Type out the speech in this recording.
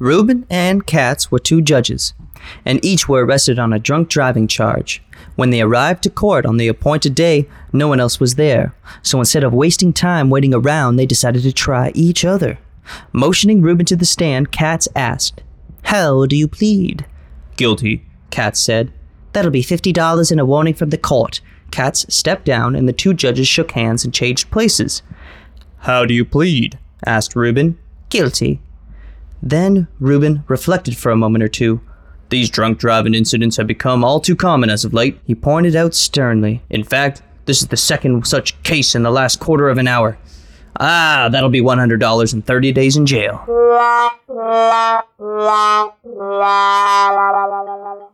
Reuben and Katz were two judges, and each were arrested on a drunk driving charge. When they arrived to court on the appointed day, no one else was there, so instead of wasting time waiting around, they decided to try each other. Motioning Reuben to the stand, Katz asked, How do you plead? Guilty, Katz said. That'll be $50 and a warning from the court. Katz stepped down, and the two judges shook hands and changed places. How do you plead? asked Reuben. Guilty. Then Reuben reflected for a moment or two. These drunk driving incidents have become all too common as of late, he pointed out sternly. In fact, this is the second such case in the last quarter of an hour. Ah, that'll be $100 and 30 days in jail.